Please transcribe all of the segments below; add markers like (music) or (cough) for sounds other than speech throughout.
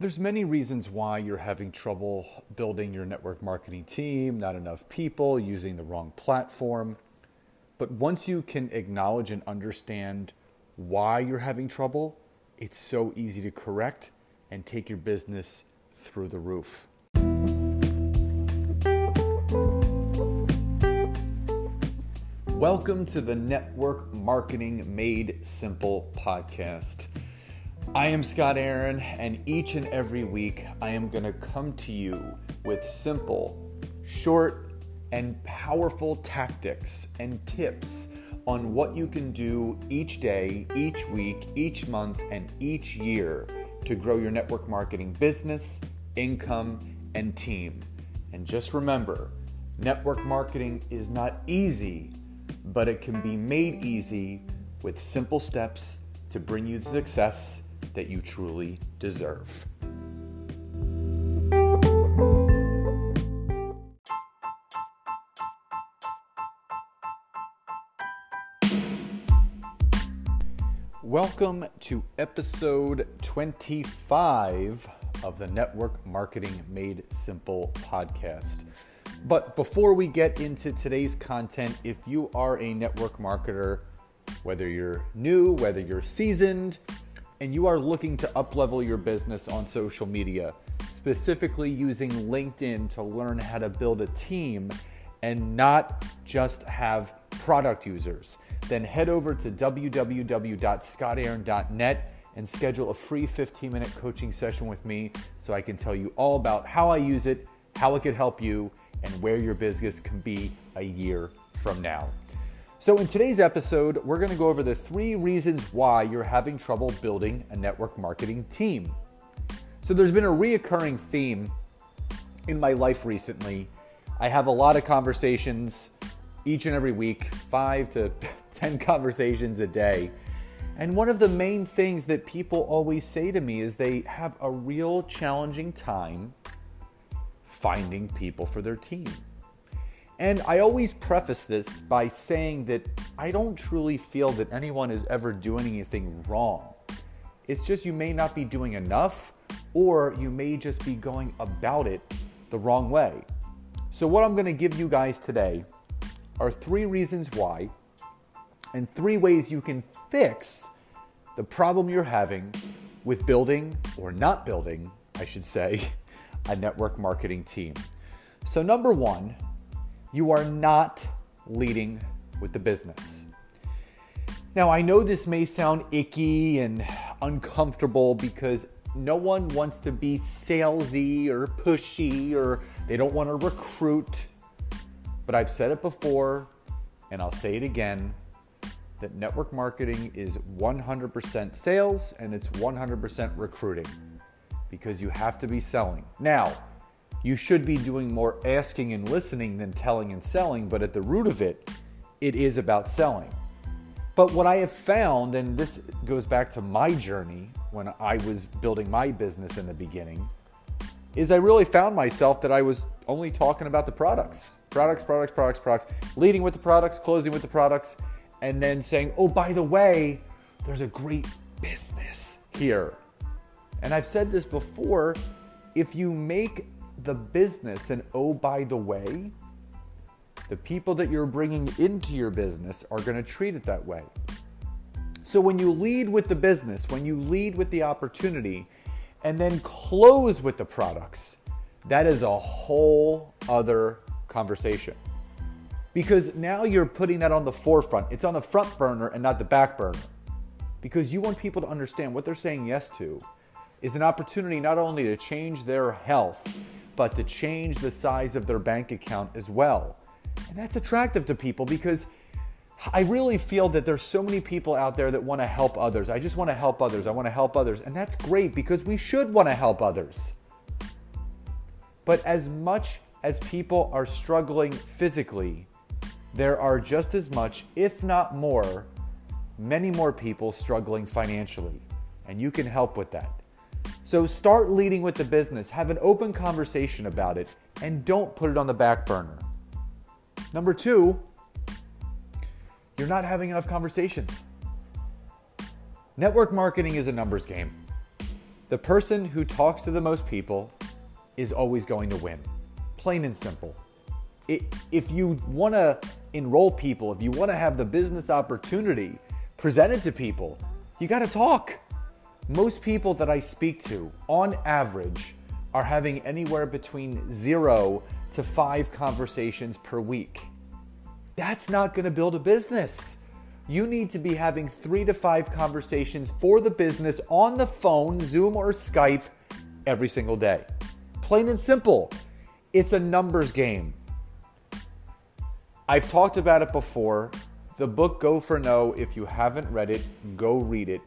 there's many reasons why you're having trouble building your network marketing team, not enough people, using the wrong platform. But once you can acknowledge and understand why you're having trouble, it's so easy to correct and take your business through the roof. Welcome to the Network Marketing Made Simple podcast. I am Scott Aaron, and each and every week I am going to come to you with simple, short, and powerful tactics and tips on what you can do each day, each week, each month, and each year to grow your network marketing business, income, and team. And just remember network marketing is not easy, but it can be made easy with simple steps to bring you success that you truly deserve. Welcome to episode 25 of the Network Marketing Made Simple podcast. But before we get into today's content, if you are a network marketer, whether you're new, whether you're seasoned, and you are looking to uplevel your business on social media, specifically using LinkedIn to learn how to build a team and not just have product users, then head over to www.scottaaron.net and schedule a free 15 minute coaching session with me so I can tell you all about how I use it, how it could help you, and where your business can be a year from now. So, in today's episode, we're going to go over the three reasons why you're having trouble building a network marketing team. So, there's been a reoccurring theme in my life recently. I have a lot of conversations each and every week, five to (laughs) 10 conversations a day. And one of the main things that people always say to me is they have a real challenging time finding people for their team. And I always preface this by saying that I don't truly feel that anyone is ever doing anything wrong. It's just you may not be doing enough, or you may just be going about it the wrong way. So, what I'm gonna give you guys today are three reasons why, and three ways you can fix the problem you're having with building or not building, I should say, (laughs) a network marketing team. So, number one, you are not leading with the business. Now, I know this may sound icky and uncomfortable because no one wants to be salesy or pushy or they don't want to recruit. But I've said it before and I'll say it again that network marketing is 100% sales and it's 100% recruiting because you have to be selling. Now, you should be doing more asking and listening than telling and selling, but at the root of it, it is about selling. But what I have found, and this goes back to my journey when I was building my business in the beginning, is I really found myself that I was only talking about the products products, products, products, products, leading with the products, closing with the products, and then saying, oh, by the way, there's a great business here. And I've said this before if you make the business. And oh, by the way, the people that you're bringing into your business are going to treat it that way. So when you lead with the business, when you lead with the opportunity, and then close with the products, that is a whole other conversation. Because now you're putting that on the forefront. It's on the front burner and not the back burner. Because you want people to understand what they're saying yes to is an opportunity not only to change their health, but to change the size of their bank account as well. And that's attractive to people because I really feel that there's so many people out there that want to help others. I just want to help others. I want to help others. And that's great because we should want to help others. But as much as people are struggling physically, there are just as much, if not more, many more people struggling financially. And you can help with that. So start leading with the business, have an open conversation about it, and don't put it on the back burner. Number two, you're not having enough conversations. Network marketing is a numbers game. The person who talks to the most people is always going to win. Plain and simple. It, if you want to enroll people, if you want to have the business opportunity presented to people, you got to talk. Most people that I speak to, on average, are having anywhere between zero to five conversations per week. That's not to build a business. You need to be having three to five conversations for the business on the phone, Zoom, or Skype every single day. Plain and simple. It's a numbers game. I've talked about it before. The book Go for No, if you haven't read it, go read it.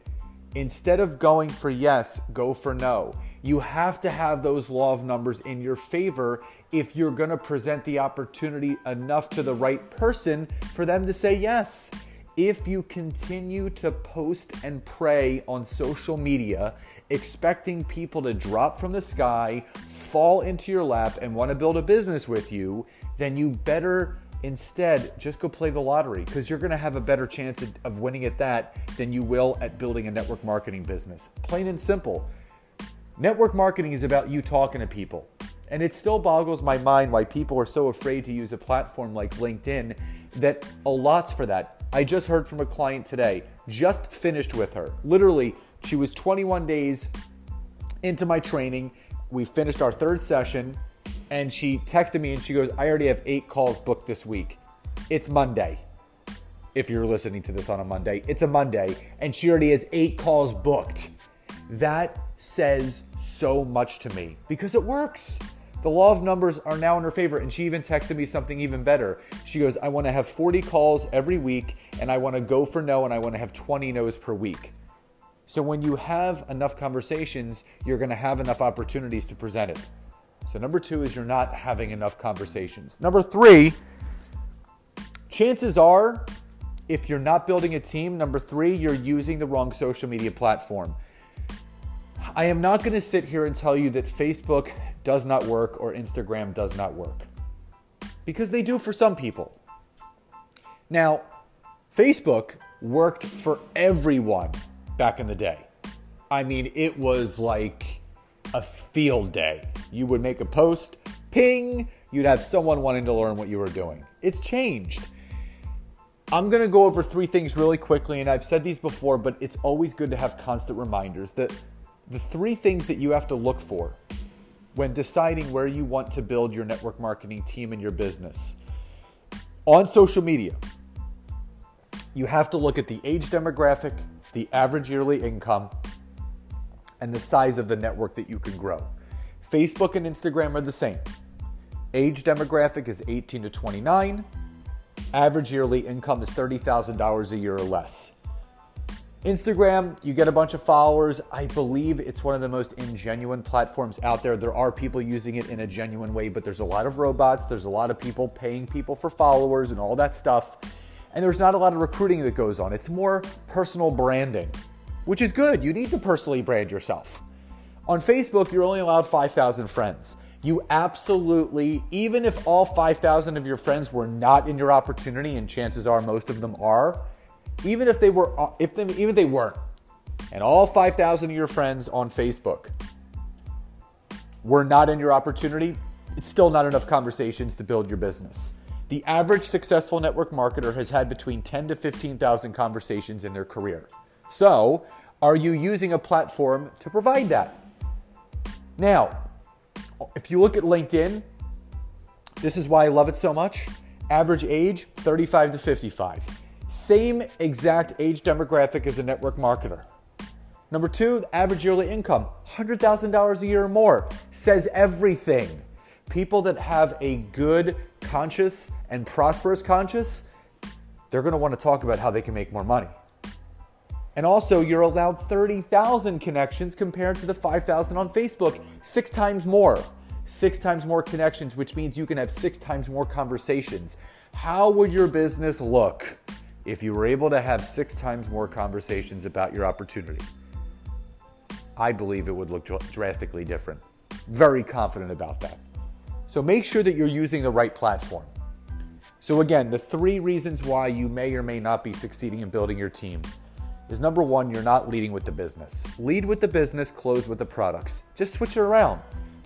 Instead of going for yes, go for no. You have to have those law of numbers in your favor if you're going to present the opportunity enough to the right person for them to say yes. If you continue to post and pray on social media, expecting people to drop from the sky, fall into your lap, and want to build a business with you, then you better Instead, just go play the lottery because you're going to have a better chance of winning at that than you will at building a network marketing business. Plain and simple. Network marketing is about you talking to people. And it still boggles my mind why people are so afraid to use a platform like LinkedIn that allots for that. I just heard from a client today, just finished with her. Literally, she was 21 days into my training. We finished our third session and she texted me and she goes, I already have eight calls booked this week. It's Monday. If you're listening to this on a Monday, it's a Monday, and she already has eight calls booked. That says so much to me because it works. The law of numbers are now in her favor. And she even texted me something even better. She goes, I want to have 40 calls every week, and I want to go for no, and I want to have 20 no's per week. So when you have enough conversations, you're going to have enough opportunities to present it. So, number two is you're not having enough conversations. Number three, chances are, if you're not building a team, number three, you're using the wrong social media platform. I am not going to sit here and tell you that Facebook does not work or Instagram does not work because they do for some people. Now, Facebook worked for everyone back in the day. I mean, it was like a field day. You would make a post, ping, you'd have someone wanting to learn what you were doing. It's changed. I'm to go over three things really quickly, and I've said these before, but it's always good to have constant reminders that the three things that you have to look for when deciding where you want to build your network marketing team and your business. On social media, you have to look at the age demographic, the average yearly income, and the size of the network that you can grow. Facebook and Instagram are the same. Age demographic is 18 to 29. Average yearly income is $30,000 a year or less. Instagram, you get a bunch of followers. I believe it's one of the most ingenuine platforms out there. There are people using it in a genuine way, but there's a lot of robots. There's a lot of people paying people for followers and all that stuff. And there's not a lot of recruiting that goes on. It's more personal branding which is good. You need to personally brand yourself. On Facebook, you're only allowed 5,000 friends. You absolutely, even if all 5,000 of your friends were not in your opportunity, and chances are most of them are, even if they were, if they, even if they weren't, and all 5,000 of your friends on Facebook were not in your opportunity, it's still not enough conversations to build your business. The average successful network marketer has had between 10 to 15,000 conversations in their career. So, are you using a platform to provide that? Now, if you look at LinkedIn, this is why I love it so much. Average age 35 to 55. Same exact age demographic as a network marketer. Number two, average yearly income $100,000 a year or more. Says everything. People that have a good conscious and prosperous conscious, they're want to talk about how they can make more money. And also, you're allowed 30,000 connections compared to the 5,000 on Facebook, six times more. Six times more connections, which means you can have six times more conversations. How would your business look if you were able to have six times more conversations about your opportunity? I believe it would look drastically different. Very confident about that. So make sure that you're using the right platform. So, again, the three reasons why you may or may not be succeeding in building your team is number one, you're not leading with the business. Lead with the business, close with the products. Just switch it around.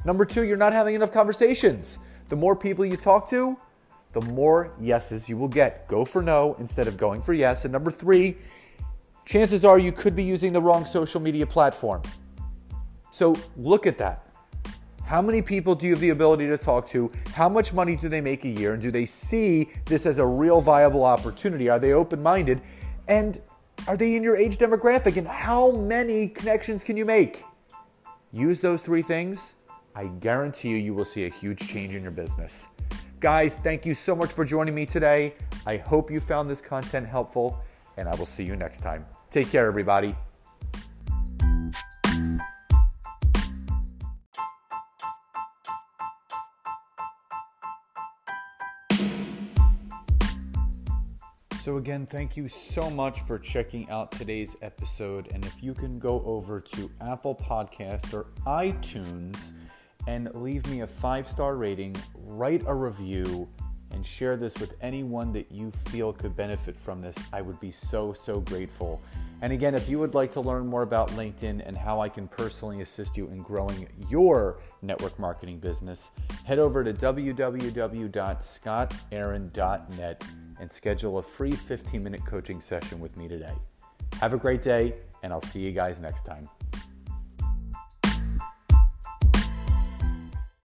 Number two, you're not having enough conversations. The more people you talk to, the more yeses you will get. Go for no instead of going for yes. And number three, chances are you could be using the wrong social media platform. So look at that. How many people do you have the ability to talk to? How much money do they make a year? And do they see this as a real viable opportunity? Are they open minded? And are they in your age demographic? And how many connections can you make? Use those three things. I guarantee you, you will see a huge change in your business. Guys, thank you so much for joining me today. I hope you found this content helpful, and I will see you next time. Take care, everybody. So, again, thank you so much for checking out today's episode. And if you can go over to Apple Podcast or iTunes and leave me a five star rating, write a review, and share this with anyone that you feel could benefit from this, I would be so, so grateful. And again, if you would like to learn more about LinkedIn and how I can personally assist you in growing your network marketing business, head over to www.scottaaron.net and schedule a free 15 minute coaching session with me today. Have a great day, and I'll see you guys next time.